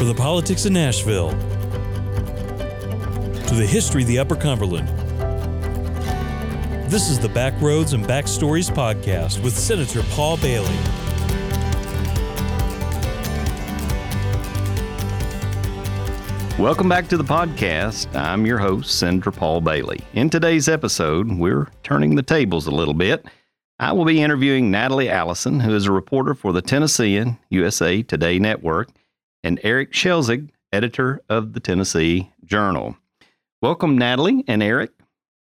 From the politics of Nashville to the history of the Upper Cumberland. This is the Backroads and Backstories podcast with Senator Paul Bailey. Welcome back to the podcast. I'm your host, Senator Paul Bailey. In today's episode, we're turning the tables a little bit. I will be interviewing Natalie Allison, who is a reporter for the Tennessean USA Today Network, and Eric Schelzig, editor of the Tennessee Journal. Welcome, Natalie and Eric.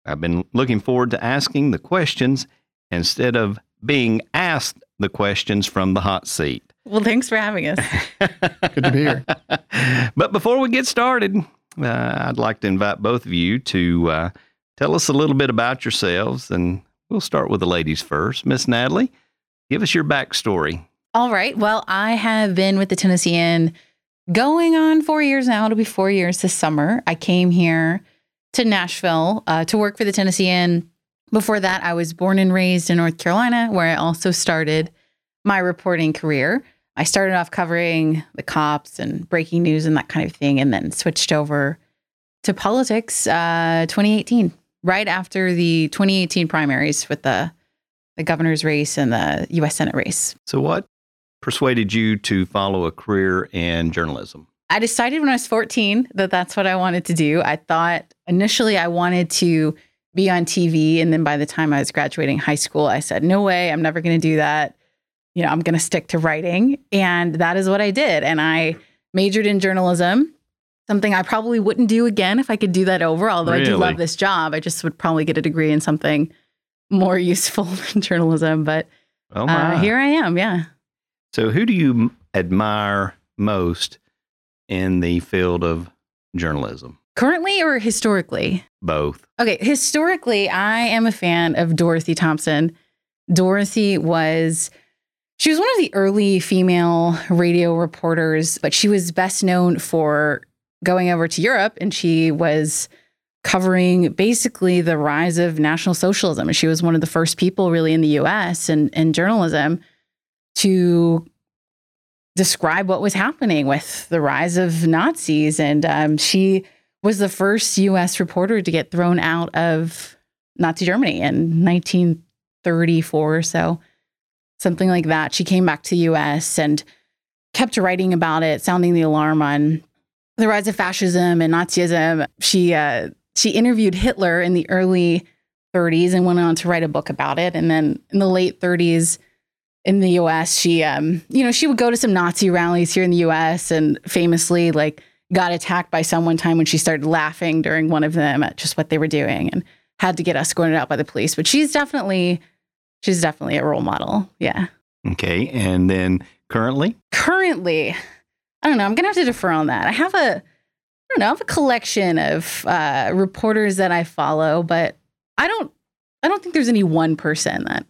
I've been looking forward to asking the questions instead of being asked the questions from the hot seat. Well, thanks for having us. Good to be here. but before we get started, uh, I'd like to invite both of you to uh, tell us a little bit about yourselves. And we'll start with the ladies first. Miss Natalie, give us your backstory. All right. Well, I have been with the Tennessean going on four years now. It'll be four years this summer. I came here to Nashville uh, to work for the Tennessean. Before that, I was born and raised in North Carolina, where I also started my reporting career. I started off covering the cops and breaking news and that kind of thing, and then switched over to politics uh, 2018, right after the 2018 primaries with the the governor's race and the U.S. Senate race. So, what persuaded you to follow a career in journalism? I decided when I was 14 that that's what I wanted to do. I thought initially I wanted to be on TV, and then by the time I was graduating high school, I said, "No way, I'm never going to do that." you know, I'm going to stick to writing. And that is what I did. And I majored in journalism, something I probably wouldn't do again if I could do that over. Although really? I do love this job, I just would probably get a degree in something more useful than journalism. But oh uh, here I am. Yeah. So, who do you admire most in the field of journalism? Currently or historically? Both. Okay. Historically, I am a fan of Dorothy Thompson. Dorothy was she was one of the early female radio reporters, but she was best known for going over to Europe and she was covering basically the rise of National Socialism. And she was one of the first people really in the US and in journalism to describe what was happening with the rise of Nazis. And um, she was the first US reporter to get thrown out of Nazi Germany in 1934 or so something like that. She came back to the US and kept writing about it, sounding the alarm on the rise of fascism and Nazism. She uh, she interviewed Hitler in the early 30s and went on to write a book about it. And then in the late 30s in the US, she um, you know, she would go to some Nazi rallies here in the US and famously like got attacked by someone time when she started laughing during one of them at just what they were doing and had to get escorted out by the police. But she's definitely she's definitely a role model. Yeah. Okay. And then currently? Currently, I don't know. I'm going to have to defer on that. I have a, I don't know, I have a collection of uh, reporters that I follow, but I don't, I don't think there's any one person that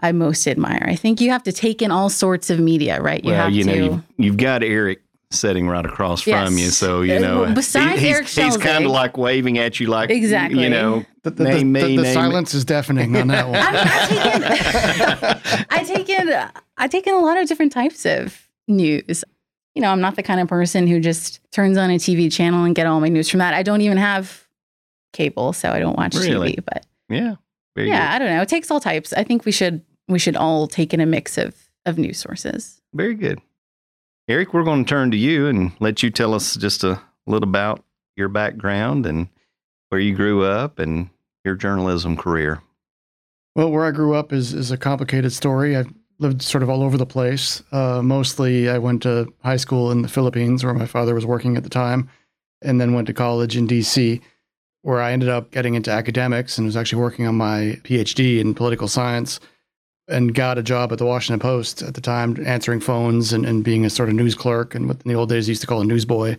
I most admire. I think you have to take in all sorts of media, right? You well, have you know, to. You've, you've got Eric sitting right across yes. from you. So, you uh, know, besides he, he's, he's kind of like waving at you like, exactly. you know, the, the, name the, me, the, the silence me. is deafening on that one. I, take in, I take in, I take in a lot of different types of news. You know, I'm not the kind of person who just turns on a TV channel and get all my news from that. I don't even have cable, so I don't watch really? TV. But yeah, yeah, good. I don't know. It takes all types. I think we should we should all take in a mix of of news sources. Very good. Eric, we're going to turn to you and let you tell us just a little about your background and where you grew up and your journalism career. Well, where I grew up is is a complicated story. I've lived sort of all over the place. Uh, mostly, I went to high school in the Philippines, where my father was working at the time, and then went to college in D.C., where I ended up getting into academics and was actually working on my PhD in political science and got a job at the Washington Post at the time, answering phones and, and being a sort of news clerk and what in the old days used to call a newsboy,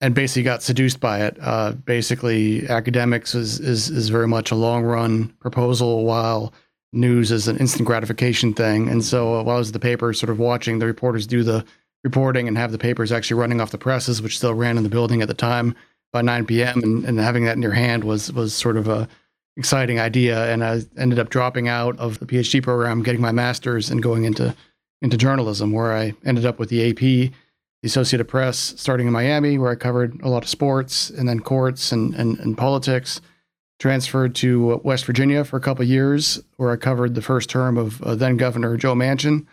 and basically got seduced by it. Uh, basically, academics is, is is very much a long run proposal, while news is an instant gratification thing. And so, uh, while I was at the paper, sort of watching the reporters do the reporting and have the papers actually running off the presses, which still ran in the building at the time by 9 p.m. and, and having that in your hand was was sort of a exciting idea. And I ended up dropping out of the PhD program, getting my master's, and going into into journalism, where I ended up with the AP the Associated Press, starting in Miami, where I covered a lot of sports and then courts and, and, and politics. Transferred to West Virginia for a couple years, where I covered the first term of uh, then Governor Joe Manchin,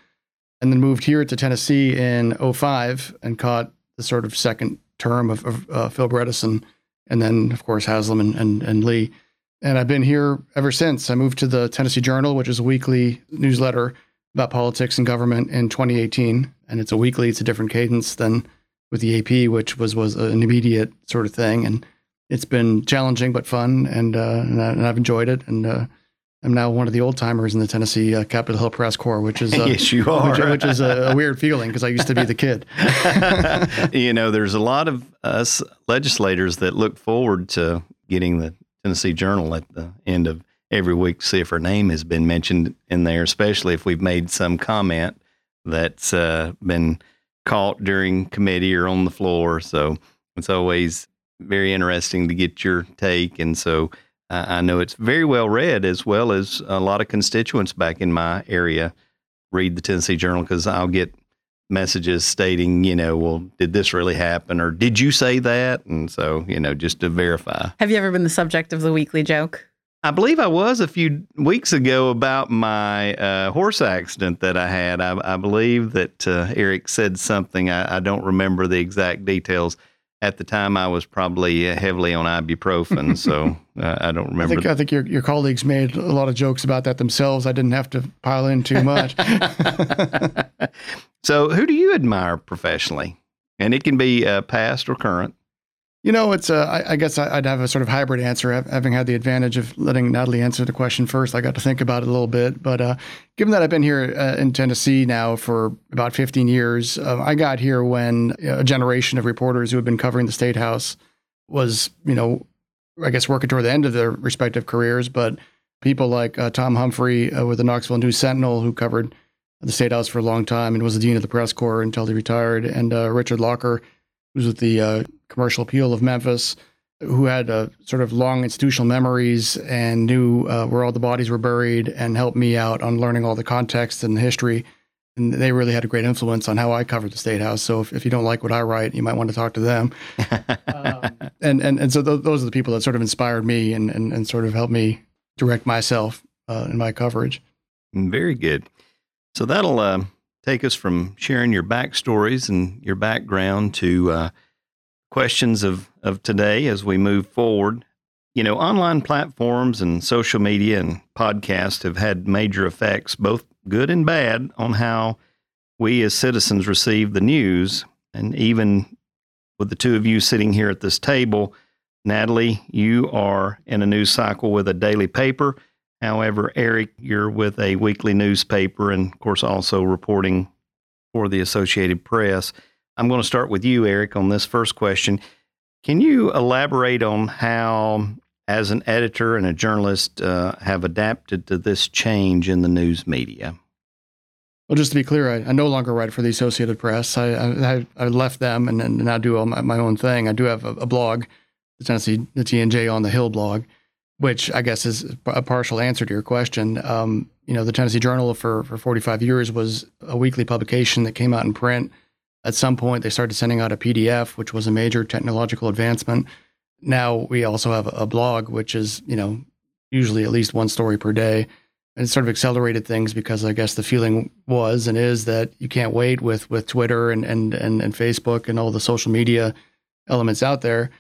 and then moved here to Tennessee in 05 and caught the sort of second term of, of uh, Phil Bredesen, and then, of course, Haslam and, and, and Lee. And I've been here ever since. I moved to the Tennessee Journal, which is a weekly newsletter about politics and government in 2018 and it's a weekly. It's a different cadence than with the AP, which was was an immediate sort of thing, and it's been challenging but fun, and uh, and, I, have enjoyed it, and. Uh, I'm now one of the old timers in the Tennessee uh, Capitol Hill Press Corps, which is uh, yes, you are, which, which is a, a, weird feeling because I used to be the kid. you know, there's a lot of us legislators that look forward to getting the Tennessee Journal at the end of every week to see if her name has been mentioned in there, especially if we've made some comment that's uh, been caught during committee or on the floor. So it's always very interesting to get your take. And so I know it's very well read, as well as a lot of constituents back in my area read the Tennessee Journal because I'll get messages stating, you know, well, did this really happen or did you say that? And so, you know, just to verify. Have you ever been the subject of the weekly joke? I believe I was a few weeks ago about my uh, horse accident that I had. I, I believe that uh, Eric said something. I, I, don't remember the exact details. At the time, I was probably heavily on ibuprofen, so uh, I don't remember. I think, I think your, your colleagues made a lot of jokes about that themselves. I didn't have to pile in too much. so, who do you admire professionally? And it can be uh, past or current. You know, it's. Uh, I, guess I'd have a sort of hybrid answer, having had the advantage of letting Natalie answer the question first. I got to think about it a little bit, but uh, given that I've been here uh, in Tennessee now for about 15 years, uh, I got here when a generation of reporters who had been covering the state house was, you know, I guess working toward the end of their respective careers. But people like uh, Tom Humphrey uh, with the Knoxville News Sentinel, who covered the state house for a long time and was the dean of the press corps until he retired, and Richard Locker, who's with the commercial appeal of Memphis, who had uh, sort of long institutional memories and knew uh, where all the bodies were buried and helped me out on learning all the context and the history. And they really had a great influence on how I covered the State House. So if, if you don't like what I write, you might want to talk to them. um, and, and, and so th- those are the people that sort of inspired me and, and, and sort of helped me direct myself uh, in my coverage. Very good. So that'll uh, take us from sharing your backstories and your background to uh, questions of, of today as we move forward. You know, online platforms and social media and podcasts have had major effects, both good and bad, on how we as citizens receive the news. And even with the two of you sitting here at this table, Natalie, you are in a news cycle with a daily paper. However, Eric, you're with a weekly newspaper and, of course, also reporting for the Associated Press. I'm going to start with you, Eric, on this first question. Can you elaborate on how, as an editor and a journalist, uh, have adapted to this change in the news media? Well, just to be clear, I, I no longer write for the Associated Press. I, I, I left them and, and now do my, my, own thing. I do have a, a blog, the Tennessee the TNJ on the Hill blog, which I guess is a partial answer to your question. Um, you know, the Tennessee Journal for for 45 years was a weekly publication that came out in print at some point, they started sending out a PDF, which was a major technological advancement. Now we also have a blog, which is, you know, usually at least one story per day. And it sort of accelerated things because I guess the feeling was and is that you can't wait with with Twitter and and and, and Facebook and all the social media elements out there.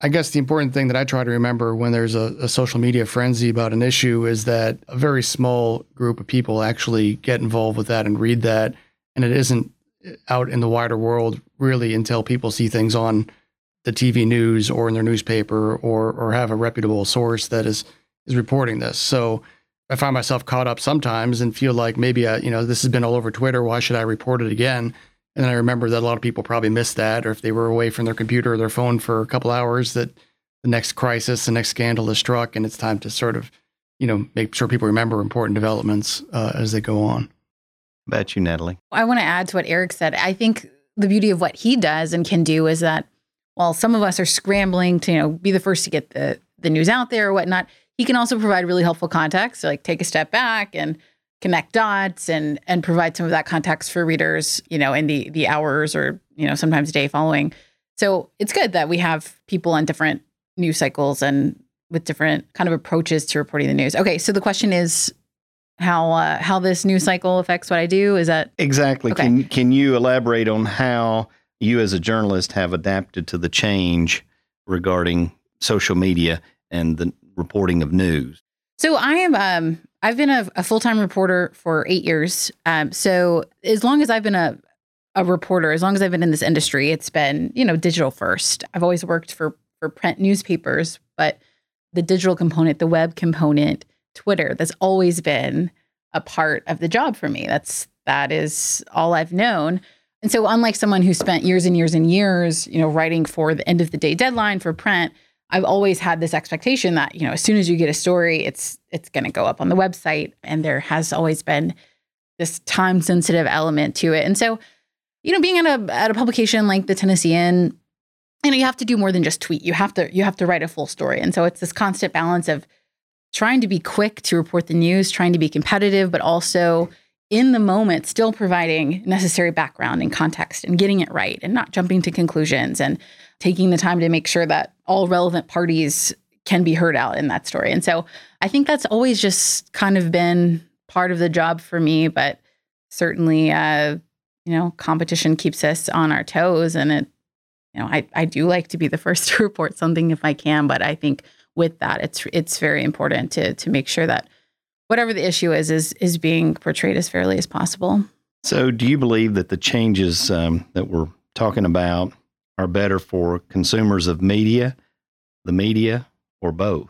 I guess the important thing that I try to remember when there's a, a, social media frenzy about an issue is that a very small group of people actually get involved with that and read that. And it isn't eh, out in the wider world really until people see things on the TV news or in their newspaper or or have a reputable source that is is reporting this. So I find myself caught up sometimes and feel like maybe I, you know this has been all over Twitter. Why should I report it again? And I remember that a lot of people probably missed that, or if they were away from their computer or their phone for a couple hours, that the next crisis, the next scandal is struck, and it's time to sort of, you know, make sure people remember important developments uh, as they go on about you, Natalie? I want to add to what Eric said. I think the beauty of what he does and can do is that while some of us are scrambling to, you know, be the first to get the, the news out there or whatnot, he can also provide really helpful context, so like take a step back and connect dots and and provide some of that context for readers, you know, in the the hours or you know, sometimes day following. So it's good that we have people on different news cycles and with different kind of approaches to reporting the news. Okay, so the question is how uh, how this news cycle affects what I do. Is that Exactly. Okay. Can can you elaborate on how you as a journalist have adapted to the change regarding social media and the reporting of news? So I am. Um, I've been a, a full time reporter for eight years. Um, so as long as I've been a a reporter, as long as I've been in this industry, it's been you know digital first. I've always worked for for print newspapers, but the digital component, the web component, Twitter, that's always been a part of the job for me. That's that is all I've known. And so unlike someone who spent years and years and years, you know, writing for the end of the day deadline for print, I've always had this expectation that, you know, as soon as you get a story, it's it's going to go up on the website and there has always been this time sensitive element to it. And so, you know, being at a at a publication like the Tennessean, you know, you have to do more than just tweet. You have to you have to write a full story. And so it's this constant balance of trying to be quick to report the news, trying to be competitive, but also in the moment still providing necessary background and context and getting it right and not jumping to conclusions and taking the time to make sure that all relevant parties can be heard out in that story. And so I think that's always just kind of been part of the job for me, but certainly uh you know, competition keeps us on our toes and it you know, I I do like to be the first to report something if I can, but I think with that it's it's very important to to make sure that whatever the issue is is is being portrayed as fairly as possible. So, do you believe that the changes um, that we're talking about are better for consumers of media, the media, or both?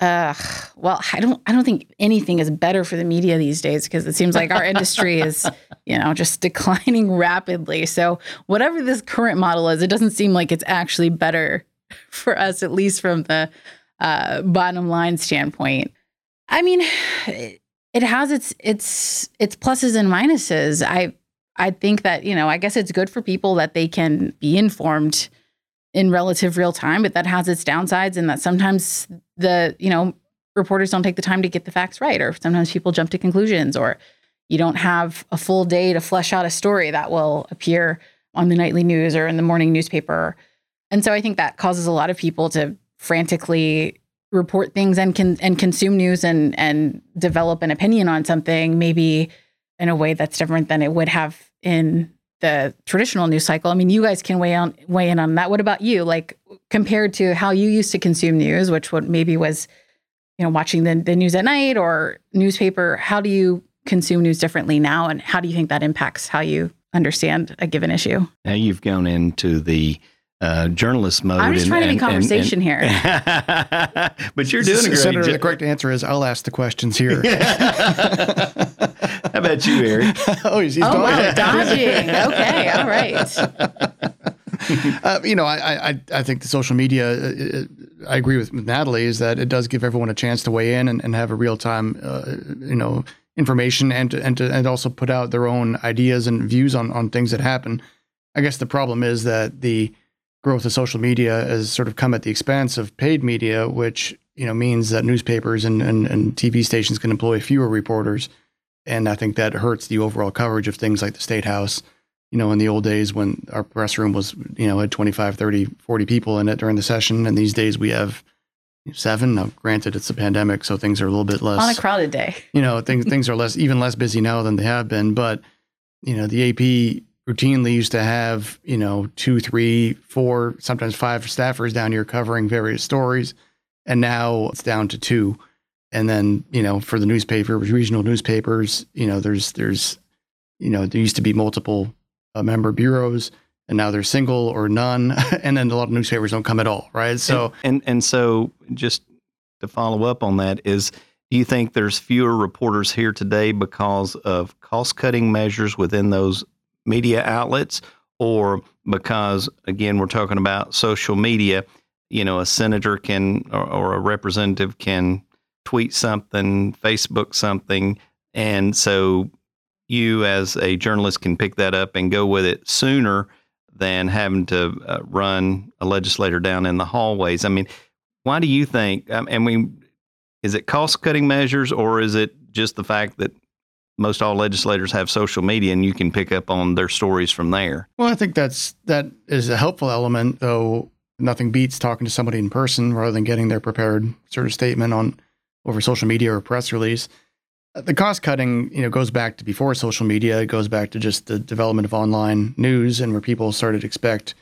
Uh, well, I don't I don't think anything is better for the media these days because it seems like our industry is, you know, just declining rapidly. So, whatever this current model is, it doesn't seem like it's actually better for us at least from the uh, bottom line standpoint. I mean, it, it has its its its pluses and minuses. I I think that, you know, I guess it's good for people that they can be informed in relative real time, but that has its downsides and that sometimes the, you know, reporters don't take the time to get the facts right or sometimes people jump to conclusions or you don't have a full day to flesh out a story that will appear on the nightly news or in the morning newspaper. And so I think that causes a lot of people to frantically report things and can and consume news and and develop an opinion on something maybe in a way that's different than it would have in the traditional news cycle. I mean, you guys can weigh on weigh in on that. What about you? Like compared to how you used to consume news, which what maybe was, you know, watching the, the news at night or newspaper, how do you consume news differently now and how do you think that impacts how you understand a given issue? Now you've gone into the uh, journalist mode. I'm just and- trying to be and- and- conversation here. but you're doing a great Senator, job. the correct answer is I'll ask the questions here. How about you, Eric? oh, he's, he's Oh, wow, dodging. dodging. Okay, all right. uh, you know, I, I I think the social media. uh, uh, I agree with, with Natalie is that it does give everyone a chance to weigh in and, and have a real time, uh, you know, information and to, and to, and also put out their own ideas and views on on things that happen. I guess the problem is that the growth of social media has sort of come at the expense of paid media, which you know means that newspapers and, and, and TV stations can employ fewer reporters, and I think that hurts the overall coverage of things like the State House you know, in the old days when our press room was, you know, had 25, 30, 40 people in it during the session. And these days we have seven. Now, granted, it's a pandemic, so things are a little bit less, On a crowded day. you know, things, things are less, even less busy now than they have been. But, you know, the AP routinely used to have, you know, two, three, four, sometimes five staffers down here covering various stories. And now it's down to two. And then, you know, for the newspaper, regional newspapers, you know, there's, there's, you know, there used to be multiple uh, member bureaus, and now they're single or none, and then a lot of newspapers don't come at all, right? So, and and so just to follow up on that is do you think there's fewer reporters here today because of cost cutting measures within those media outlets or because again we're talking about social media you know a senator can or, or a representative can tweet something facebook something and so you as a journalist can pick that up and go with it sooner than having to uh, run a legislator down in the hallways. I mean, why do you think? Um, I mean, is it cost cutting measures or is it just the fact that most all legislators have social media and you can pick up on their stories from there. Well, I think that's that is a helpful element, though nothing beats talking to somebody in person rather than getting their prepared sort of statement on over social media or press release. Uh, the cost cutting, you know, goes back to before social media. It goes back to just the development of online news and where people started to expect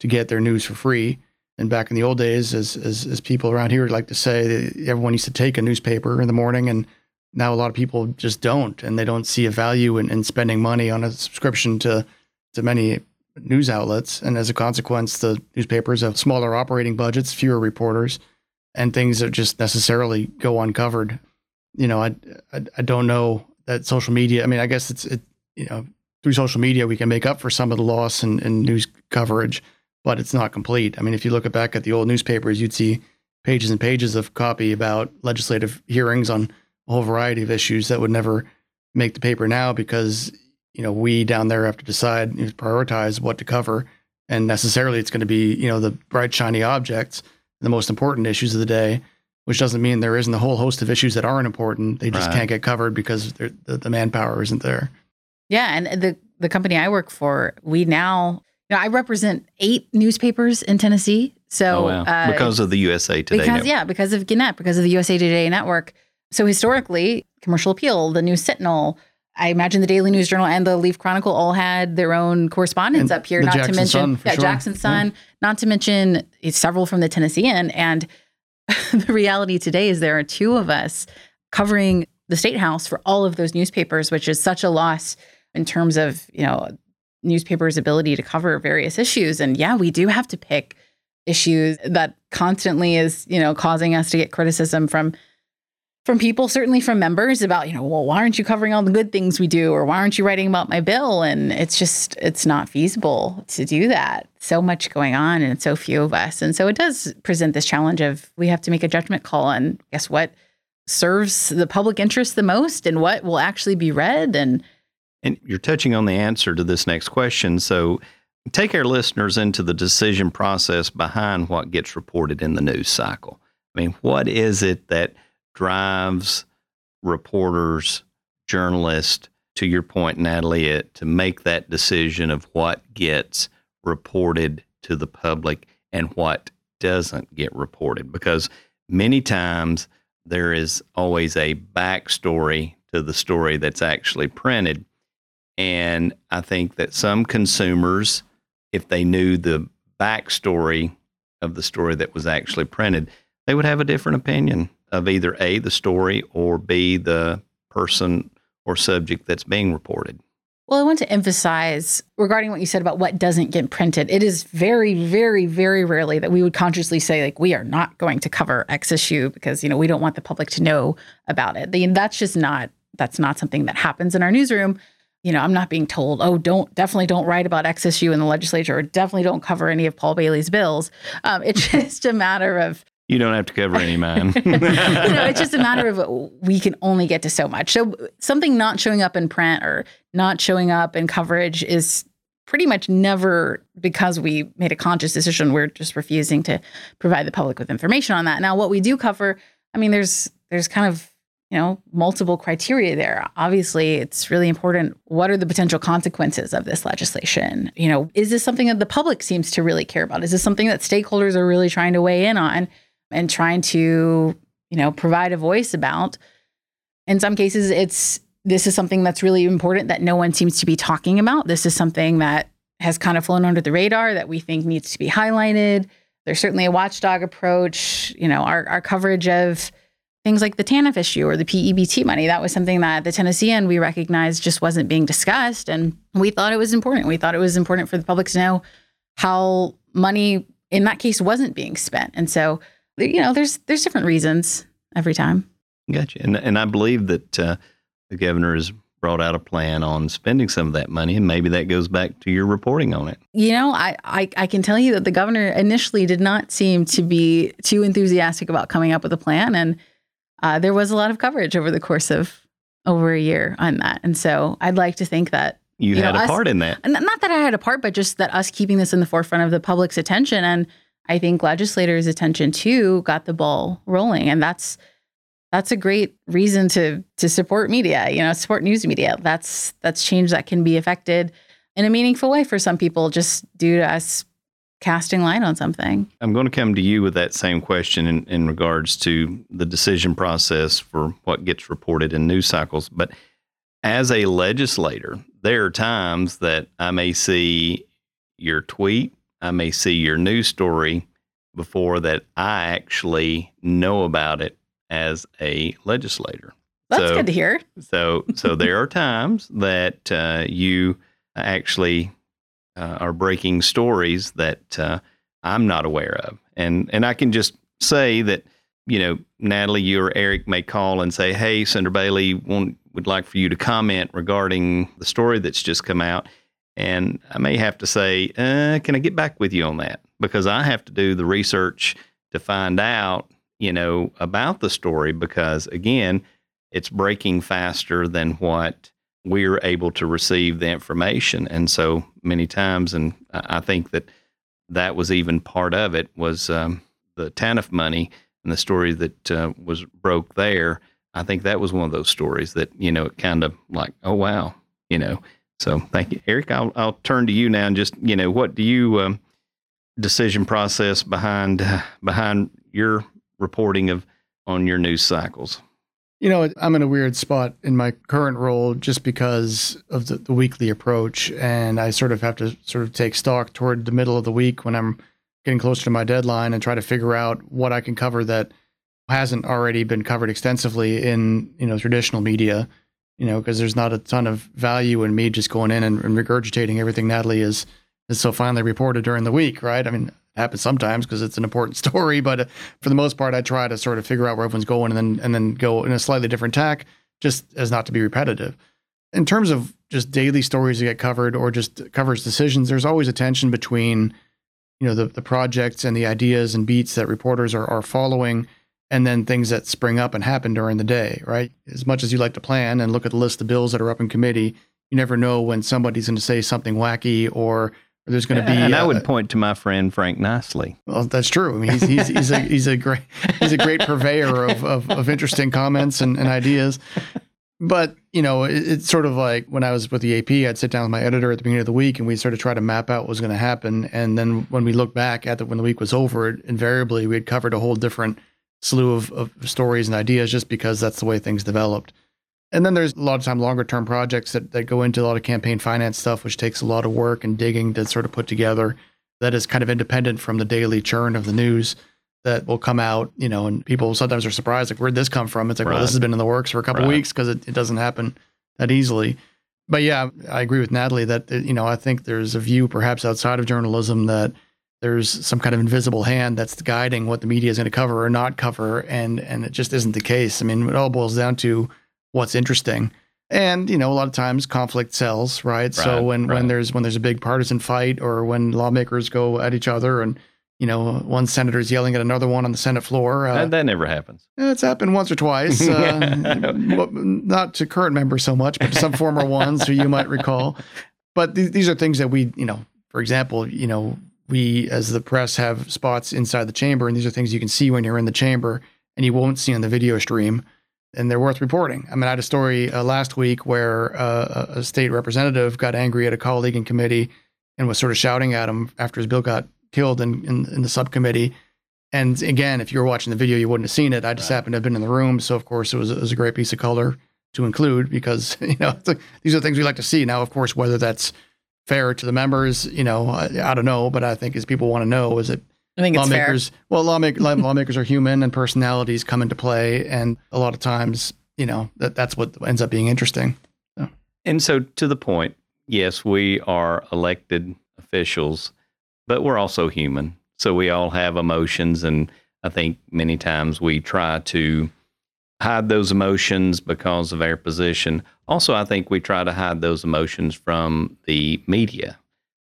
to get their news for free. And back in the old days, as as, as people around here like to say, everyone used to take a newspaper in the morning, and now a lot of people just don't, and they don't see a value in, in spending money on a subscription to to many news outlets, and as a consequence, the newspapers have smaller operating budgets, fewer reporters, and things that just necessarily go uncovered. You know, I, I, I don't know that social media. I mean, I guess it's it. You know, through social media, we can make up for some of the loss in, in news coverage but it's not complete. I mean, if you look back at the old newspapers, you'd see pages and pages of copy about legislative hearings on a whole variety of issues that would never make the paper now because you know we down there have to decide prioritize what to cover and necessarily it's going to be you know the bright shiny objects the most important issues of the day which doesn't mean there isn't a whole host of issues that aren't important they just Right. can't get covered because the, the manpower isn't there Yeah, and the the company I work for, we now, you know, I represent eight newspapers in Tennessee. So oh, wow. uh, because of the USA Today. because Network. yeah, because of Gannett, because of the USA Today network. So historically, Commercial Appeal, the News Sentinel, I imagine the Daily News Journal and the Leaf Chronicle all had their own correspondents And up here. Not to mention Sun, yeah, sure. Jackson Sun. Not to mention several from the Tennessean. And the reality today is there are two of us covering the state house for all of those newspapers, which is such a loss in terms of you know newspapers' ability to cover various issues. And yeah, we do have to pick issues that constantly is you know causing us to get criticism from from people certainly from members about you know well why aren't you covering all the good things we do? Or why aren't you writing about my bill? And it's just it's not feasible to do that. So much going on and so few of us. And so it does present this challenge of we have to make a judgment call on guess what serves the public interest the most and what will actually be read? And And you're touching on the answer to this next question. So take our listeners into the decision process behind what gets reported in the news cycle. I mean, what is it that drives reporters, journalists, to your point, Natalie, it, to make that decision of what gets reported to the public and what doesn't get reported? Because many times there is always a backstory to the story that's actually printed. And I think that some consumers, if they knew the backstory of the story that was actually printed, they would have a different opinion of either A, the story, or B, the person or subject that's being reported. Well, I want to emphasize regarding what you said about what doesn't get printed. It is very, very, very rarely that we would consciously say, like, we are not going to cover X issue because, you know, we don't want the public to know about it. That's just not, that's not something that happens in our newsroom. You know, I'm not being told, oh, don't, definitely don't write about X issue in the legislature or definitely don't cover any of Paul Bailey's bills. Um, it's just a matter of, You don't have to cover any mine. you know, it's just a matter of we can only get to so much. So something not showing up in print or not showing up in coverage is pretty much never because we made a conscious decision. We're just refusing to provide the public with information on that. Now, what we do cover, I mean, there's there's kind of you know multiple criteria there. Obviously, it's really important. What are the potential consequences of this legislation? You know, is this something that the public seems to really care about? Is this something that stakeholders are really trying to weigh in on? And trying to you know provide a voice about. In some cases it's this is something that's really important that no one seems to be talking about. This is something that has kind of flown under the radar that we think needs to be highlighted. There's certainly a watchdog approach you know our, our coverage of things like the TANF issue or the PEBT money. That was something that the Tennessean we recognized just wasn't being discussed and we thought it was important. We thought it was important for the public to know how money in that case wasn't being spent. And so you know, there's there's different reasons every time. Gotcha. And, and I believe that uh, the governor has brought out a plan on spending some of that money, and maybe that goes back to your reporting on it. You know, I, I I can tell you that the governor initially did not seem to be too enthusiastic about coming up with a plan, and uh, there was a lot of coverage over the course of over a year on that. And so I'd like to think that You, You had know, a us- part in that. not that I had a part, but just that us keeping this in the forefront of the public's attention and I think legislators' attention too got the ball rolling. And that's that's a great reason to to support media, you know, support news media. That's that's change that can be affected in a meaningful way for some people just due to us casting light on something. I'm going to come to you with that same question in, in regards to the decision process for what gets reported in news cycles. But as a legislator, there are times that I may see your tweet, I may see your news story before that I actually know about it as a legislator. That's so, good to hear. So, so there are times that uh, you actually uh, are breaking stories that uh, I'm not aware of, and and I can just say that you know Natalie, you or Eric may call and say, "Hey, Senator Bailey, want, would like for you to comment regarding the story that's just come out," and I may have to say, uh, "Can I get back with you on that?" Because I have to do the research to find out, you know, about the story. Because again, it's breaking faster than what we're able to receive the information. And so many times, and I think that that was even part of it, was um, the TANF money and the story that uh, was broke there. I think that was one of those stories that, you know, it kind of like, oh, wow, you know. So thank you. Eric, I'll, I'll turn to you now and just, you know, what do you, um, decision process behind, uh, behind your reporting of on your news cycles? You know, I'm in a weird spot in my current role just because of the, the, weekly approach. And I sort of have to sort of take stock toward the middle of the week when I'm getting closer to my deadline and try to figure out what I can cover that hasn't already been covered extensively in, you know, traditional media, you know, because there's not a ton of value in me just going in and, and regurgitating everything Natalie is, is so finally reported during the week, right? I mean, it happens sometimes because it's an important story. But uh, for the most part, I try to sort of figure out where everyone's going and then and then go in a slightly different tack, just as not to be repetitive. In terms of just daily stories that get covered or just covers decisions, there's always a tension between you know the the projects and the ideas and beats that reporters are are following. And then things that spring up and happen during the day, right? As much as you like to plan and look at the list of bills that are up in committee, you never know when somebody's going to say something wacky or there's going to be. And I would uh, point to my friend Frank Niceley. Well, that's true. I mean, he's he's, he's a he's a great he's a great purveyor of of, of interesting comments and, and ideas. But you know, it, it's sort of like when I was with the AP, I'd sit down with my editor at the beginning of the week, and we sort of try to map out what was going to happen. And then when we look back at the when the week was over, invariably we had covered a whole different slew of, of stories and ideas just because that's the way things developed. And then there's a lot of time longer term projects that, that go into a lot of campaign finance stuff, which takes a lot of work and digging to sort of put together that is kind of independent from the daily churn of the news that will come out, you know, and people sometimes are surprised, like, where'd this come from? It's like, right. well, this has been in the works for a couple right. weeks because it, it doesn't happen that easily. But yeah, I agree with Natalie that, you know, I think there's a view perhaps outside of journalism that there's some kind of invisible hand that's guiding what the media is going to cover or not cover. And, and it just isn't the case. I mean, it all boils down to what's interesting. And you know, a lot of times conflict sells, right? right so when right. when there's when there's a big partisan fight or when lawmakers go at each other and you know one senator's yelling at another one on the Senate floor, uh, that, that, never happens. It's happened once or twice, uh, not to current members so much, but to some former ones who you might recall. But th- these are things that we, you know, for example, you know, we as the press have spots inside the chamber, and these are things you can see when you're in the chamber, and you won't see on the video stream and they're worth reporting. I mean, I had a story uh, last week where uh, a state representative got angry at a colleague in committee and was sort of shouting at him after his bill got killed in, in, in the subcommittee. And again, if you were watching the video, you wouldn't have seen it. I just right. happened to have been in the room, so of course it was, it was a great piece of color to include because you know like, these are things we like to see. Now, of course, whether that's fair to the members, you know, I, I don't know, but I think as people want to know, is it I think it's lawmakers, fair. Well, lawmakers, lawmakers are human, and personalities come into play, and a lot of times, you know, that that's what ends up being interesting. So. And so, to the point, yes, we are elected officials, but we're also human. So we all have emotions, and I think many times we try to hide those emotions because of our position. Also, I think we try to hide those emotions from the media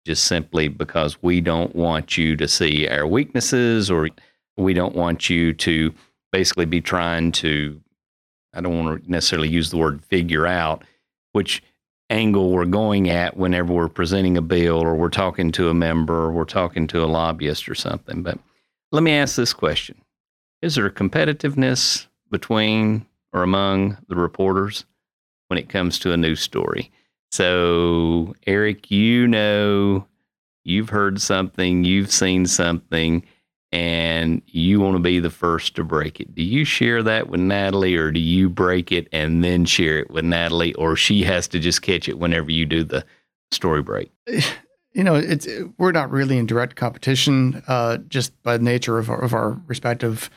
just simply because we don't want you to see our weaknesses or we don't want you to basically be trying to, I don't want to necessarily use the word figure out which angle we're going at whenever we're presenting a bill or we're talking to a member or we're talking to a lobbyist or something. But let me ask this question Is there competitiveness between or among the reporters when it comes to a news story. So, Eric, you know, you've heard something, you've seen something, and you want to be the first to break it. Do you share that with Natalie, or do you break it and then share it with Natalie, or she has to just catch it whenever you do the story break? You know, it's we're not really in direct competition, uh, just by the nature of our, of our respective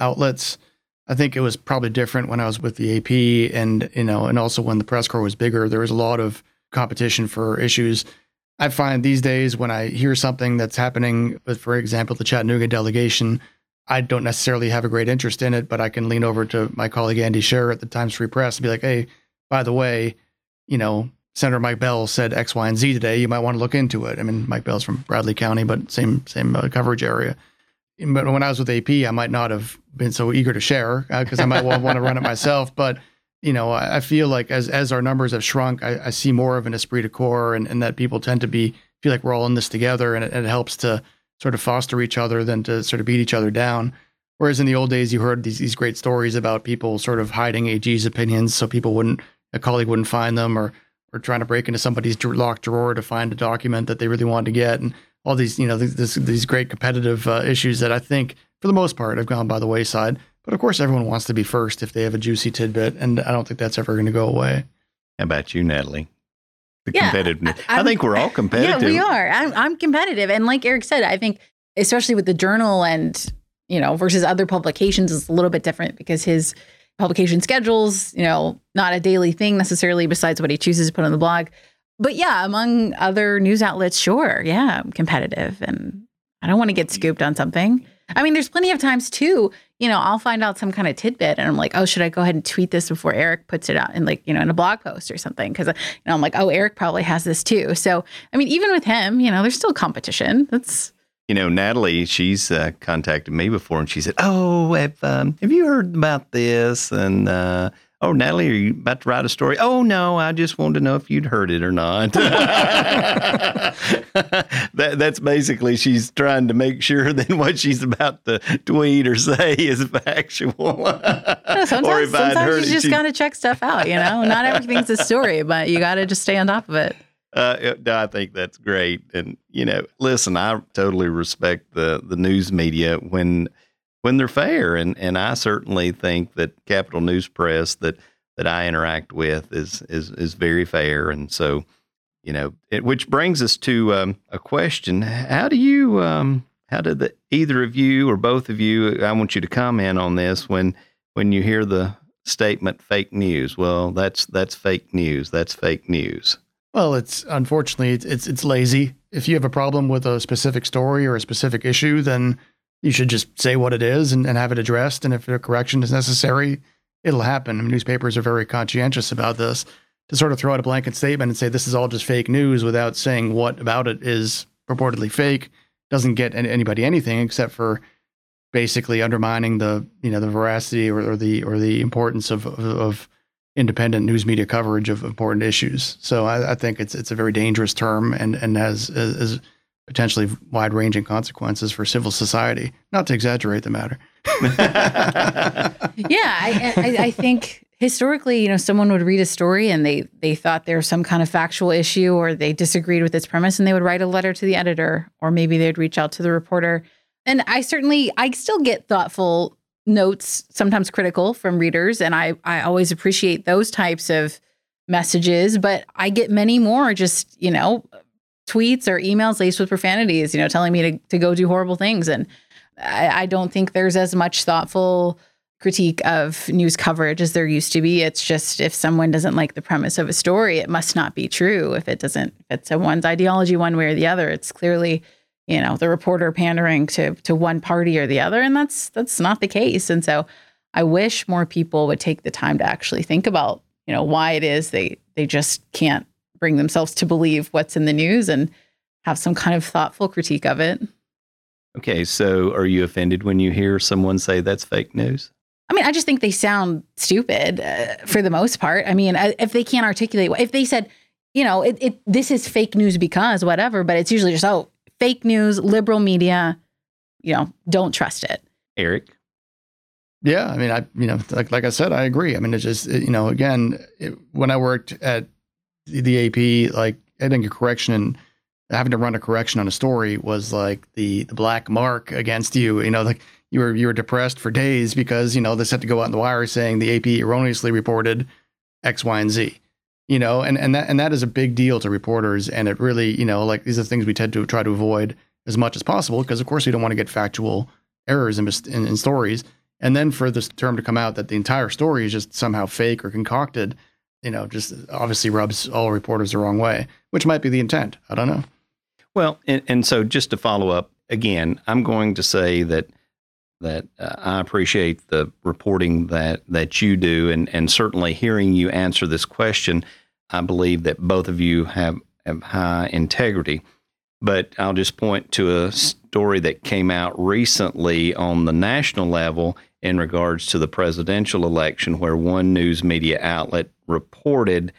outlets. I think it was probably different when I was with the AP, and you know, and also when the press corps was bigger. There was a lot of competition for issues. I find these days when I hear something that's happening with, for example, the Chattanooga delegation, I don't necessarily have a great interest in it, but I can lean over to my colleague Andy Sher at the Times Free Press and be like, "Hey, by the way, you know, Senator Mike Bell said X, Y, and Z today. You might want to look into it." I mean, Mike Bell's from Bradley County, but same same uh, coverage area. But when I was with AP, I might not have been so eager to share because uh, I might want to run it myself. But you know, I, I, feel like as as our numbers have shrunk, I, I, see more of an esprit de corps, and, and that people tend to be feel like we're all in this together, and it, it, helps to sort of foster each other than to sort of beat each other down. Whereas in the old days, you heard these these great stories about people sort of hiding AG's opinions so people wouldn't a colleague wouldn't find them, or or trying to break into somebody's locked drawer to find a document that they really wanted to get, and all these you know these these great competitive uh, issues that I think for the most part have gone by the wayside. But of course, everyone wants to be first if they have a juicy tidbit, and I don't think that's ever going to go away. How about you, Natalie? The yeah, competitiveness. I, I, think we're all competitive. Yeah, we are. I'm, I'm competitive, and like Eric said, I think especially with the journal and you know versus other publications is a little bit different because his publication schedules, you know, not a daily thing necessarily. Besides what he chooses to put on the blog, but yeah, among other news outlets, sure, yeah, I'm competitive, and I don't want to get scooped on something. I mean, there's plenty of times too, you know, I'll find out some kind of tidbit and I'm like, oh, should I go ahead and tweet this before Eric puts it out in like, you know, in a blog post or something? Cause, you know, I'm like, oh, Eric probably has this too. So, I mean, even with him, you know, there's still competition. That's, you know, Natalie, she's uh, contacted me before and she said, oh, have, um, have you heard about this? And, uh, Oh, Natalie, are you about to write a story? Oh, no, I just wanted to know if you'd heard it or not. that, that's basically she's trying to make sure that what she's about to tweet or say is factual. Sometimes sometimes you just got to check stuff out, you know? Not everything's a story, but you got to just stay on top of it. Uh, I think that's great. And, you know, listen, I totally respect the, the news media when – when they're fair. And and I certainly think that Capital News Press that that I interact with is is is very fair. And so, you know, it, which brings us to um, a question: How do you um, how did the, either of you or both of you? I want you to comment on this when when you hear the statement "fake news." Well, that's that's fake news. That's fake news. Well, it's unfortunately it's, it's it's lazy. If you have a problem with a specific story or a specific issue, then you should just say what it is and, and have it addressed. And if a correction is necessary, it'll happen. I mean, newspapers are very conscientious about this. To sort of throw out a blanket statement and say this is all just fake news without saying what about it is purportedly fake doesn't get anybody anything except for basically undermining the you know the veracity or, or the or the importance of, of, of independent news media coverage of important issues. So I, I, think it's it's a very dangerous term and and has, has potentially wide ranging consequences for civil society, not to exaggerate the matter. yeah, I, I, I, think historically, you know, someone would read a story and they they thought there was some kind of factual issue or they disagreed with its premise and they would write a letter to the editor or maybe they'd reach out to the reporter. And I certainly I still get thoughtful notes, sometimes critical from readers, and I I always appreciate those types of messages, but I get many more just, you know, tweets or emails laced with profanities, you know, telling me to, to go do horrible things. And I, I don't think there's as much thoughtful critique of news coverage as there used to be. It's just if someone doesn't like the premise of a story, it must not be true. If it doesn't, if it's a one's ideology one way or the other, it's clearly, you know, the reporter pandering to to one party or the other. And that's that's not the case. And so I wish more people would take the time to actually think about, you know, why it is they they just can't bring themselves to believe what's in the news and have some kind of thoughtful critique of it. Okay, so are you offended when you hear someone say that's fake news? I mean, I just think they sound stupid uh, for the most part. I mean, uh, if they can't articulate, if they said, you know, it, it this is fake news because whatever, but it's usually just oh, fake news, liberal media, you know, don't trust it. Eric, Yeah, I mean, I you know, like like I said, I agree. I mean, it's just you know, again, it, when I worked at the AP, like editing a correction and having to run a correction on a story was like the the black mark against you. You know, like you were you were depressed for days because you know this had to go out in the wire saying the AP erroneously reported X, Y, and Z. You know, and and that and that is a big deal to reporters, and it really you know like these are things we tend to try to avoid as much as possible because of course we don't want to get factual errors in, in, in stories and then for this term to come out that the entire story is just somehow fake or concocted, you know, just obviously rubs all reporters the wrong way, which might be the intent. I don't know. Well, and, and so just to follow up again, I'm going to say that that uh, I appreciate the reporting that that you do, and and certainly hearing you answer this question, I believe that both of you have have high integrity. But I'll just point to a story that came out recently on the national level in regards to the presidential election, where one news media outlet reported,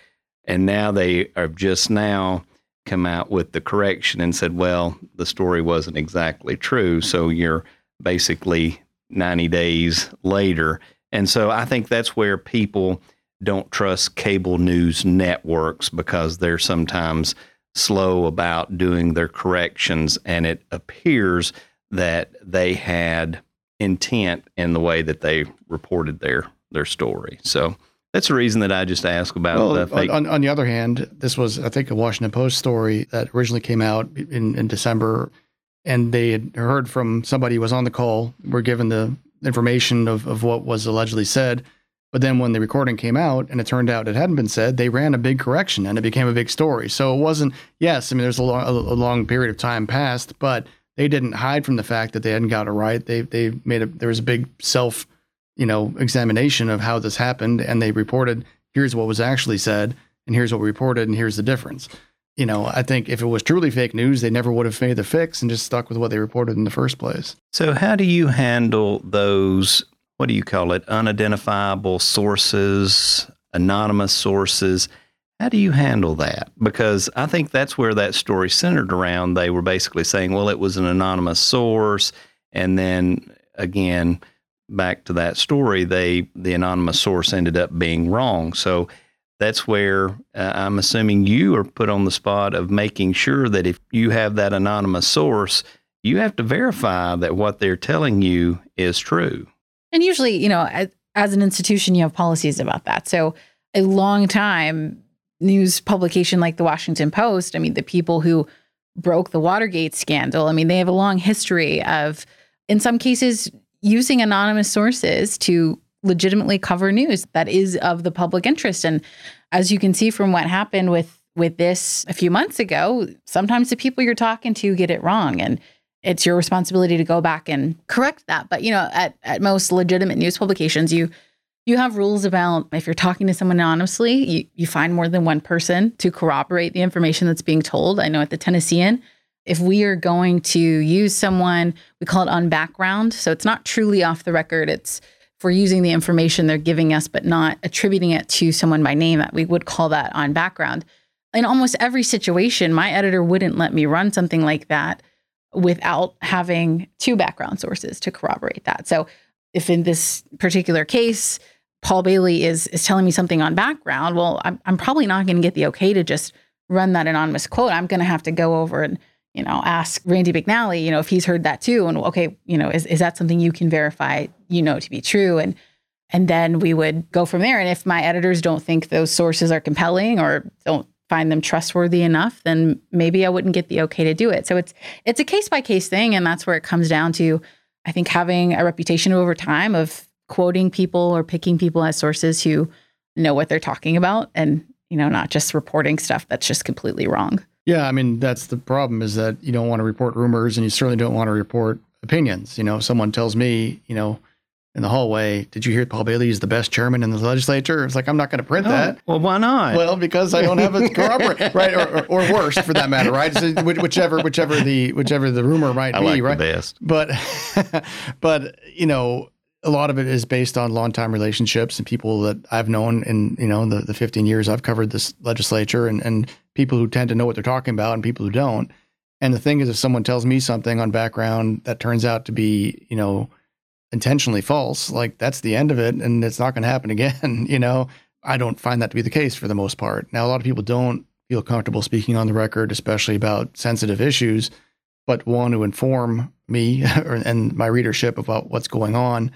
and now they have just now come out with the correction and said, well, the story wasn't exactly true. So you're basically 90 days later. And so I think that's where people don't trust cable news networks because they're sometimes slow about doing their corrections. And it appears that they had intent in the way that they reported their their story. So that's the reason that I just asked about well, the fake. On, on, the other hand, this was I think a Washington Post story that originally came out in, in December, and they had heard from somebody who was on the call. Were given the information of, of what was allegedly said. But then when the recording came out and it turned out it hadn't been said, they ran a big correction and it became a big story. So it wasn't, yes, I mean, there's a long, a long period of time passed, but they didn't hide from the fact that they hadn't got it right. They they made a there was a big self, you know, examination of how this happened, and they reported here's what was actually said, and here's what we reported, and here's the difference. You know, I think if it was truly fake news, they never would have made the fix and just stuck with what they reported in the first place. So, how do you handle those? What do you call it? Unidentifiable sources, anonymous sources how do you handle that? Because I think that's where that story centered around. They were basically saying, well, it was an anonymous source. And then again, back to that story, they the anonymous source ended up being wrong. So that's where uh, I'm assuming you are put on the spot of making sure that if you have that anonymous source, you have to verify that what they're telling you is true. And usually, you know, as, as an institution, you have policies about that. So a long time news publication like the Washington Post, I mean, the people who broke the Watergate scandal, I mean, they have a long history of, in some cases, using anonymous sources to legitimately cover news that is of the public interest. And as you can see from what happened with with this a few months ago, sometimes the people you're talking to get it wrong. And it's your responsibility to go back and correct that. But you know, at, at most legitimate news publications, you you have rules about if you're talking to someone anonymously, you, you find more than one person to corroborate the information that's being told. I know at the Tennessean, if we are going to use someone, we call it on background. So it's not truly off the record. It's for using the information they're giving us, but not attributing it to someone by name. We would call that on background. In almost every situation, my editor wouldn't let me run something like that without having two background sources to corroborate that. So if in this particular case, Paul Bailey is is telling me something on background, well, I'm, I'm probably not going to get the okay to just run that anonymous quote. I'm going to have to go over and you know ask Randy McNally, you know, if he's heard that too, and okay, you know, is is that something you can verify, you know, to be true, and and then we would go from there. And if my editors don't think those sources are compelling or don't find them trustworthy enough, then maybe I wouldn't get the okay to do it. So it's it's a case by case thing, and that's where it comes down to. I think having a reputation over time of quoting people or picking people as sources who know what they're talking about and you know not just reporting stuff that's just completely wrong yeah i mean that's the problem is that you don't want to report rumors and you certainly don't want to report opinions you know if someone tells me you know in the hallway, did you hear Paul Bailey is the best chairman in the legislature? It's like, I'm not going to print oh, that. Well, why not? Well, because I don't have a corroborate, right? Or, or, or, worse for that matter, right? So whichever, whichever the, whichever the rumor might I be, like right? The best. But, but, you know, a lot of it is based on long-time relationships and people that I've known in you know the, the 15 years I've covered this legislature and, and people who tend to know what they're talking about and people who don't. And the thing is, if someone tells me something on background that turns out to be you know intentionally false, like that's the end of it and it's not going to happen again. you know, I don't find that to be the case for the most part. Now, a lot of people don't feel comfortable speaking on the record, especially about sensitive issues, but want to inform me and my readership about what's going on.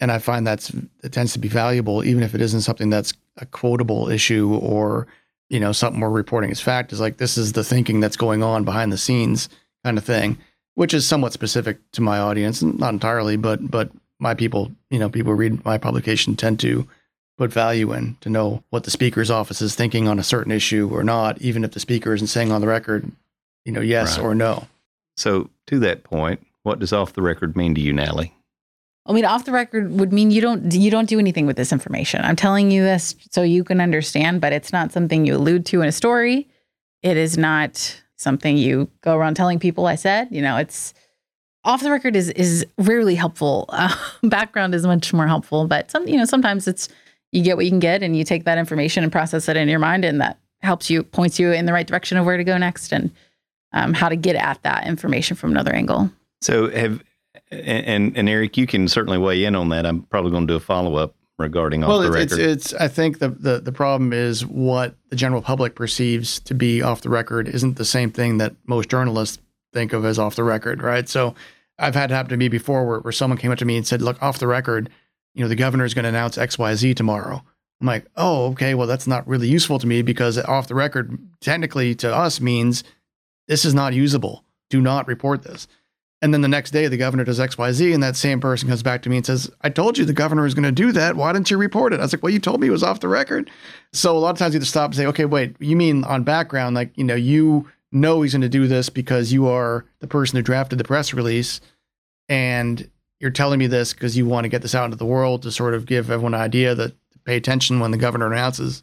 And I find that's it tends to be valuable, even if it isn't something that's a quotable issue or you know something we're reporting as fact. Is like this is the thinking that's going on behind the scenes, kind of thing, which is somewhat specific to my audience, not entirely, but but my people, you know, people who read my publication tend to put value in to know what the speaker's office is thinking on a certain issue or not, even if the speaker isn't saying on the record, you know, yes right. or no. So, to that point, what does off the record mean to you, Natalie? I mean, off the record would mean you don't you don't do anything with this information. I'm telling you this so you can understand, but it's not something you allude to in a story. It is not something you go around telling people I said. You know, it's off the record is is rarely helpful. Uh, background is much more helpful, but some you know sometimes it's you get what you can get and you take that information and process it in your mind and that helps you points you in the right direction of where to go next and um, how to get at that information from another angle so have and and eric you can certainly weigh in on that i'm probably going to do a follow-up regarding off well, the record. It's, it's I think the, the the problem is what the general public perceives to be off the record isn't the same thing that most journalists think of as off the record, right? So I've had it happen to me before where, where someone came up to me and said, "Look, off the record, you know, the governor is going to announce XYZ tomorrow. I'm like, oh, okay, well, that's not really useful to me because off the record, technically to us means this is not usable. Do not report this. And then the next day, the governor does XYZ, and that same person comes back to me and says, I told you the governor is going to do that. Why didn't you report it? I was like, Well, you told me it was off the record. So a lot of times you have to stop and say, Okay, wait, you mean on background, like, you know, you know he's going to do this because you are the person who drafted the press release. And you're telling me this because you want to get this out into the world to sort of give everyone an idea that pay attention when the governor announces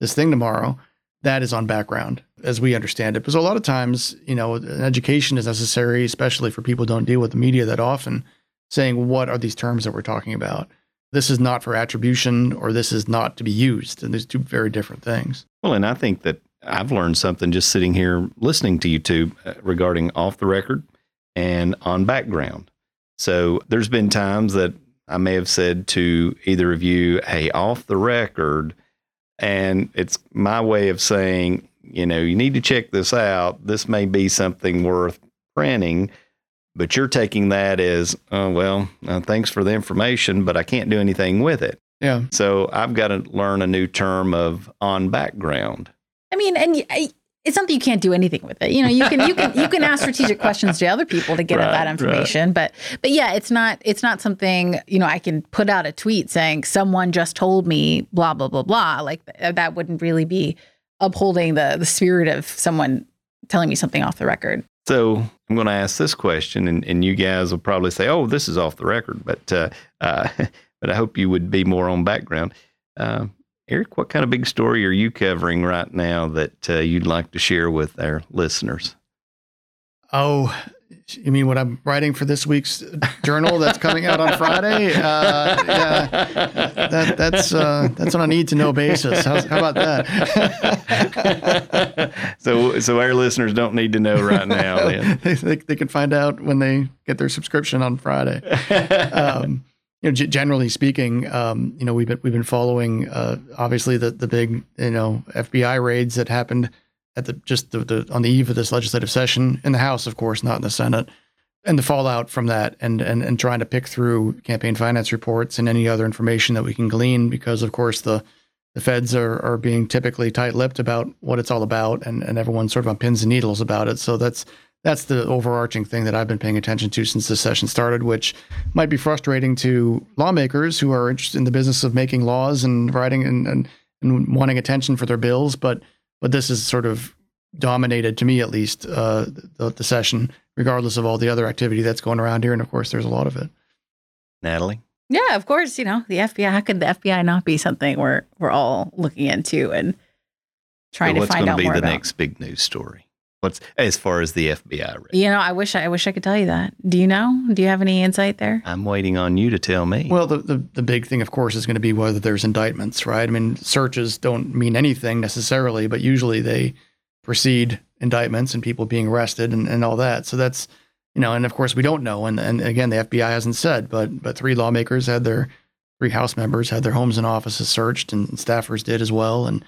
this thing tomorrow. That is on background, as we understand it. Because a lot of times, you know, an education is necessary, especially for people who don't deal with the media that often, saying what are these terms that we're talking about. This is not for attribution, or this is not to be used, and there's two very different things. Well, and I think that I've learned something just sitting here listening to you two uh, regarding off the record and on background. So there's been times that I may have said to either of you, hey, off the record. And it's my way of saying, you know, you need to check this out. This may be something worth printing, but you're taking that as, oh, well, uh, thanks for the information, but I can't do anything with it. Yeah. So I've got to learn a new term of on background. I mean, and it's something you can't do anything with it. You know, you can you can you can ask strategic questions to other people to get right, at that information, right. but but yeah, it's not it's not something you know I can put out a tweet saying someone just told me blah blah blah blah. Like that wouldn't really be upholding the the spirit of someone telling me something off the record. So I'm going to ask this question, and, and you guys will probably say, "Oh, this is off the record," but uh, uh, but I hope you would be more on background. Uh, Eric, what kind of big story are you covering right now that uh, you'd like to share with our listeners? Oh, you mean what I'm writing for this week's journal that's coming out on Friday? Uh, yeah, that, that's uh, that's on a need to know basis. How's, how about that? so, so our listeners don't need to know right now. they, they, they, can find out when they get their subscription on Friday. Um, you know, g- generally speaking, um, you know, we've been we've been following uh, obviously the the big you know FBI raids that happened at the just the, the, on the eve of this legislative session in the House, of course, not in the Senate, and the fallout from that, and and and trying to pick through campaign finance reports and any other information that we can glean, because of course the the feds are are being typically tight-lipped about what it's all about, and and everyone's sort of on pins and needles about it. So that's that's the overarching thing that I've been paying attention to since this session started, which might be frustrating to lawmakers who are interested in the business of making laws and writing and, and, and wanting attention for their bills. But but this is sort of dominated, to me at least, uh, the, the session, regardless of all the other activity that's going around here. And of course, there's a lot of it. Natalie. Yeah, of course. You know, the FBI. How could the FBI not be something we're we're all looking into and trying so to find out more about? What's going to be the next big news story? What's as far as the FBI? Rate? You know, I wish I, I wish I could tell you that. Do you know? Do you have any insight there? I'm waiting on you to tell me. Well, the the, the big thing, of course, is going to be whether there's indictments, right? I mean, searches don't mean anything necessarily, but usually they precede indictments and people being arrested and, and all that. So that's you know, and of course we don't know. And and again, the FBI hasn't said, but but three lawmakers had their three House members had their homes and offices searched, and staffers did as well. And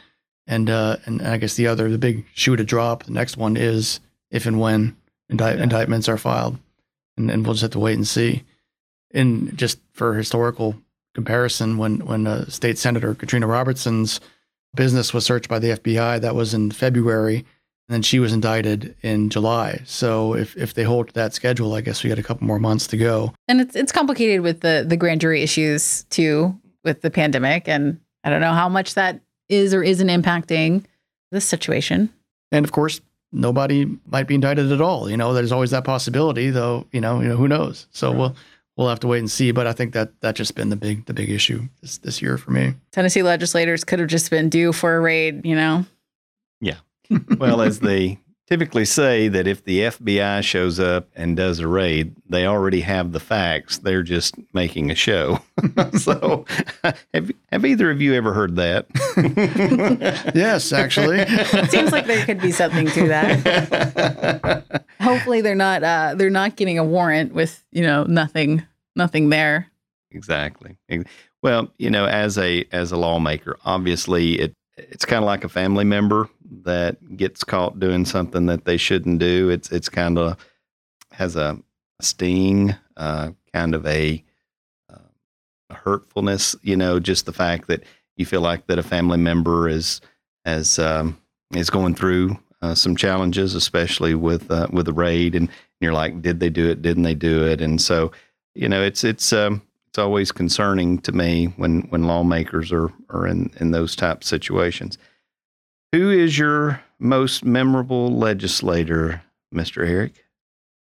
and uh, and I guess the other, the big shoe to drop, the next one is if and when indict- yeah. indictments are filed, and, and we'll just have to wait and see. And just for historical comparison, when when uh, State Senator Katrina Robinson's business was searched by the FBI, that was in February, and then she was indicted in July. So if if they hold to that schedule, I guess we got a couple more months to go. And it's it's complicated with the the grand jury issues too, with the pandemic, and I don't know how much that is or isn't impacting this situation. And of course, nobody might be indicted at all. You know, there's always that possibility, though. You know, you know who knows. So right. we'll we'll have to wait and see. But I think that that's just been the big the big issue this this year for me. Tennessee legislators could have just been due for a raid. You know. Yeah. Well, as they typically say that if the FBI shows up and does a raid, they already have the facts. They're just making a show. so, have have either of you ever heard that? yes, actually. Seems like there could be something to that. Hopefully, they're not uh, they're not getting a warrant with you know nothing nothing there. Exactly. Well, you know, as a as a lawmaker, obviously it it's kind of like a family member that gets caught doing something that they shouldn't do. It's it's kind of has a sting, uh, kind of a, uh, a, hurtfulness. You know, just the fact that you feel like that a family member is as um, is going through uh, some challenges, especially with uh, with the raid, and you're like, did they do it? Didn't they do it? And so, you know, it's it's um, it's always concerning to me when when lawmakers are are in in those type situations. Who is your most memorable legislator, Mr. Eric?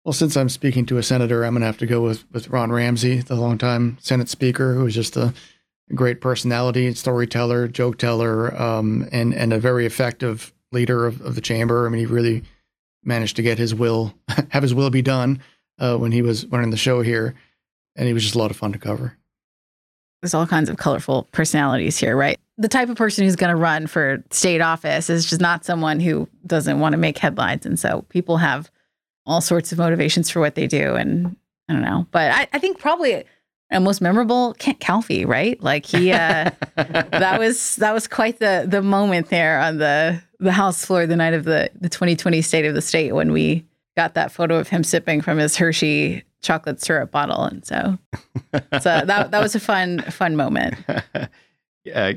Well, since I'm speaking to a senator, I'm going to have to go with, with Ron Ramsey, the longtime Senate Speaker, who was just a great personality, storyteller, joke teller, um, and and a very effective leader of, of the chamber. I mean, he really managed to get his will, have his will be done uh, when he was running the show here, and he was just a lot of fun to cover. There's all kinds of colorful personalities here, right? The type of person who's going to run for state office is just not someone who doesn't want to make headlines. And so people have all sorts of motivations for what they do. And I don't know, but I, I think probably a most memorable Kent Calfee, right? Like he, uh, that was, that was quite the, the moment there on the, the House floor the night of the, the 2020 State of the State when we got that photo of him sipping from his Hershey chocolate syrup bottle. And so, so that, that was a fun, fun moment. uh,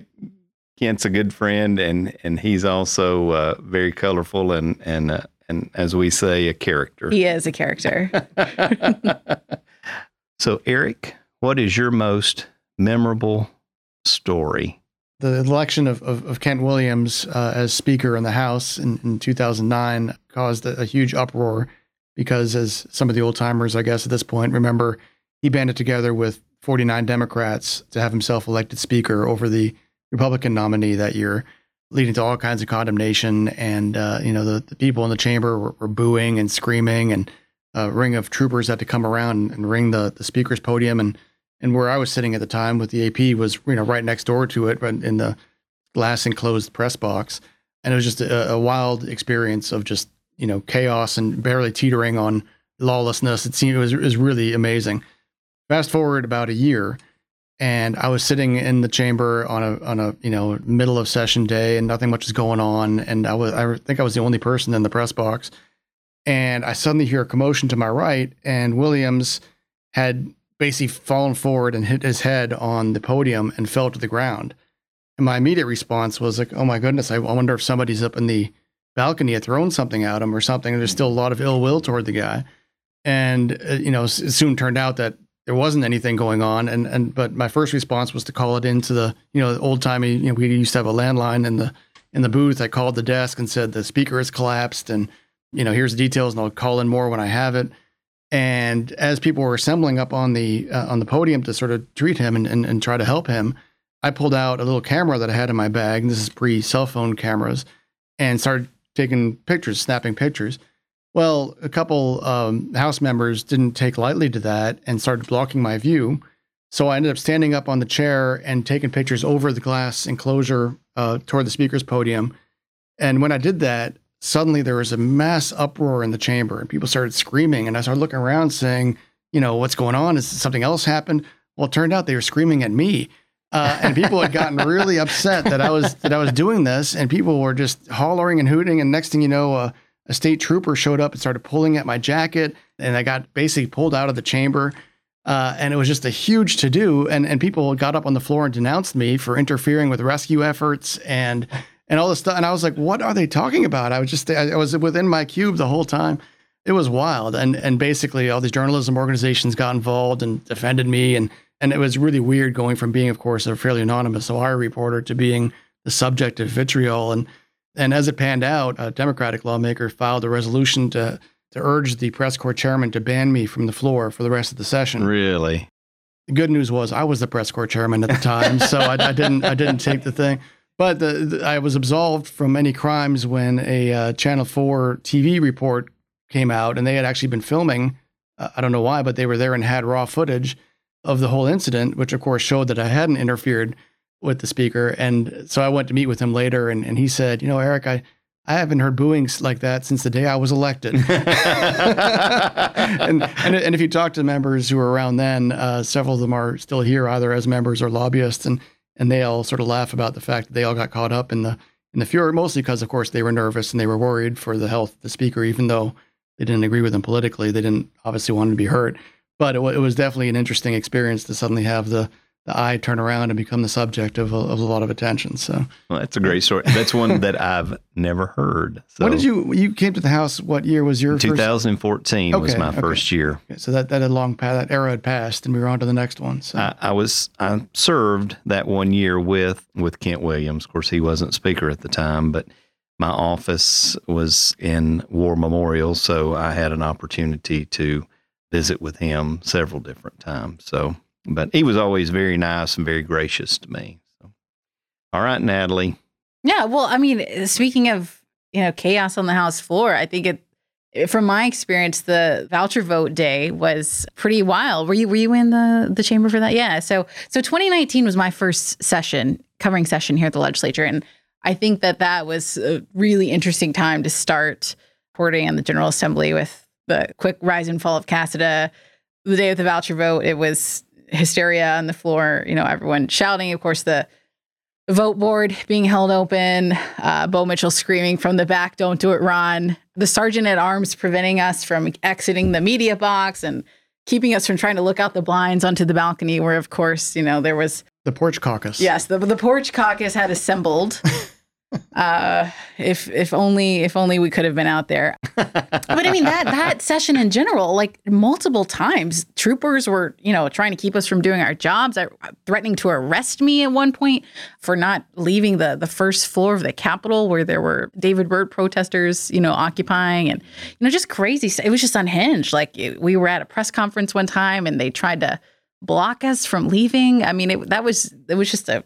Kent's a good friend, and and he's also uh, very colorful and and uh, and as we say, a character. He is a character. so, Eric, what is your most memorable story? The election of, of, of Kent Williams uh, as Speaker in the House in, in 2009 caused a, a huge uproar because, as some of the old timers, I guess, at this point remember, he banded together with 49 Democrats to have himself elected Speaker over the Republican nominee that year, leading to all kinds of condemnation. And, uh, you know, the, the, people in the chamber were, were booing and screaming, and a ring of troopers had to come around and ring the, the Speaker's podium. And, and where I was sitting at the time with the AP was, you know, right next door to it, but in the glass enclosed press box. And it was just a, a wild experience of just, you know, chaos and barely teetering on lawlessness. It seemed it was, it was really amazing. Fast forward about a year, and I was sitting in the chamber on a on a you know middle of session day, and nothing much was going on, and I was I think I was the only person in the press box, and I suddenly hear a commotion to my right, and Williams had basically fallen forward and hit his head on the podium and fell to the ground. And my immediate response was like, "Oh my goodness! I wonder if somebody's up in the balcony had thrown something at him or something." There's still a lot of ill will toward the guy, and uh, you know, it soon turned out that there wasn't anything going on. And and but my first response was to call it into the you know old timey you know we used to have a landline in the in the booth. I called the desk and said the speaker has collapsed and you know here's the details and i'll call in more when i have it. And as people were assembling up on the uh, on the podium to sort of treat him and, and, and try to help him i pulled out a little camera that i had in my bag. And this is pre cell phone cameras and started taking pictures snapping pictures well, a couple um, House members didn't take lightly to that and started blocking my view. So I ended up standing up on the chair and taking pictures over the glass enclosure uh, toward the speaker's podium. And when I did that, suddenly there was a mass uproar in the chamber and people started screaming. And I started looking around saying, you know, what's going on? Is something else happened? Well, it turned out they were screaming at me. Uh, and people had gotten really upset that I was that I was doing this, and people were just hollering and hooting. And next thing you know, uh, a state trooper showed up and started pulling at my jacket, and I got basically pulled out of the chamber. Uh, and it was just a huge to do, and and people got up on the floor and denounced me for interfering with rescue efforts and and all this stuff. And I was like, what are they talking about? I was just I was within my cube the whole time. It was wild, and and basically all these journalism organizations got involved and defended me and and it was really weird going from being, of course, a fairly anonymous Ohio reporter to being the subject of vitriol. And and as it panned out, a Democratic lawmaker filed a resolution to to urge the press corps chairman to ban me from the floor for the rest of the session. Really? The good news was I was the press corps chairman at the time, so I, I, didn't I didn't take the thing. But the, the, I was absolved from any crimes when a uh, Channel Four TV report came out, and they had actually been filming. Uh, I don't know why, but they were there and had raw footage of the whole incident, which of course showed that I hadn't interfered with the speaker. And so I went to meet with him later, and, and he said, You know, Eric, I, I haven't heard booings like that since the day I was elected. and, and, and if you talk to members who were around then, uh, several of them are still here, either as members or lobbyists, and and they all sort of laugh about the fact that they all got caught up in the in the furor, mostly because, of course, they were nervous and they were worried for the health of the speaker, even though they didn't agree with him politically. They didn't obviously want him to be hurt but it, it was definitely an interesting experience to suddenly have the the eye turn around and become the subject of a, of a lot of attention. So well, that's a great story. That's one that I've never heard. So when did you you came to the house? What year was your 2014 first? was my okay. first year. Okay, so that that had long path that era had passed, and we were on to the next one. So I, I, was I served that one year with with Kent Williams. Of course, he wasn't speaker at the time, but my office was in War Memorial, so I had an opportunity to visit with him several different times. So, but he was always very nice and very gracious to me. So, all right, Natalie. Yeah. Well, I mean, speaking of, you know, chaos on the House floor, I think it, from my experience, the voucher vote day was pretty wild. Were you were you in the the chamber for that? Yeah. So so 2019 was my first session covering session here at the legislature, and I think that that was a really interesting time to start reporting in the General Assembly with the quick rise and fall of Casada. The day of the voucher vote, it was hysteria on the floor. You know, everyone shouting. Of course, the vote board being held open. Uh, Bo Mitchell screaming from the back, "Don't do it, Ron!" The sergeant at arms preventing us from exiting the media box and keeping us from trying to look out the blinds onto the balcony, where, of course, you know there was the porch caucus. Yes, the the porch caucus had assembled. uh, if if only if only we could have been out there. but I mean that that session in general, like multiple times, troopers were you know trying to keep us from doing our jobs, threatening to arrest me at one point for not leaving the the first floor of the Capitol where there were David Byrd protesters, you know, occupying, and you know just crazy. It was just unhinged. Like it, we were at a press conference one time, and they tried to block us from leaving. I mean, it, that was it was just a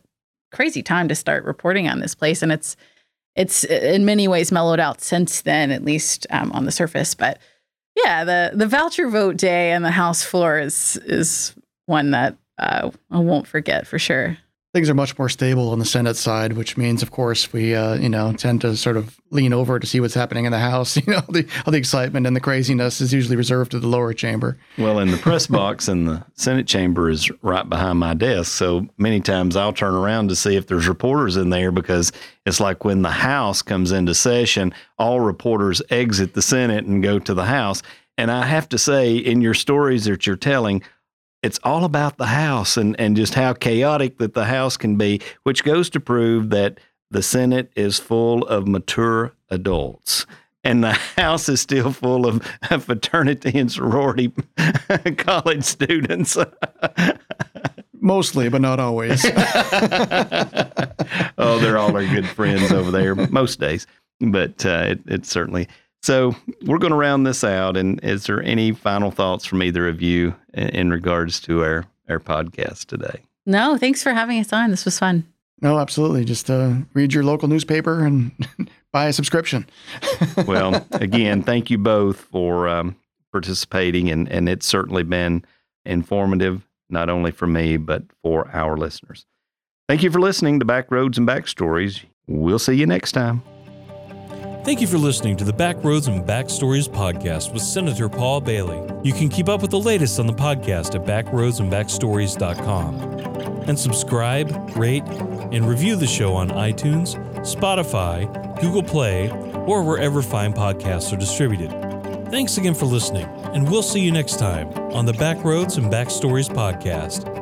crazy time to start reporting on this place, and it's it's in many ways mellowed out since then, at least um, on the surface. But yeah, the the voucher vote day and the House floor is is one that uh, I won't forget for sure things are much more stable on the Senate side, which means, of course, we uh, you know tend to sort of lean over to see what's happening in the House. You know, the, all the excitement and the craziness is usually reserved to the lower chamber. Well, in the press box in the Senate chamber is right behind my desk, so many times I'll turn around to see if there's reporters in there because it's like when the House comes into session, all reporters exit the Senate and go to the House. And I have to say, in your stories that you're telling, it's all about the house and, and just how chaotic that the house can be, which goes to prove that the Senate is full of mature adults. And the house is still full of fraternity and sorority college students. Mostly, but not always. oh, they're all our good friends over there most days. But uh, it, it certainly so we're going to round this out. And is there any final thoughts from either of you in, in regards to our, our podcast today? No, thanks for having us on. This was fun. No, absolutely. Just uh, read your local newspaper and buy a subscription. well, again, thank you both for um, participating, and, and it's certainly been informative, not only for me, but for our listeners. Thank you for listening to Back Roads and Backstories. We'll see you next time. Thank you for listening to the Backroads and Backstories podcast with Senator Paul Bailey. You can keep up with the latest on the podcast at backroadsandbackstories.com. And subscribe, rate, and review the show on iTunes, Spotify, Google Play, or wherever fine podcasts are distributed. Thanks again for listening, and we'll see you next time on the Backroads and Backstories podcast.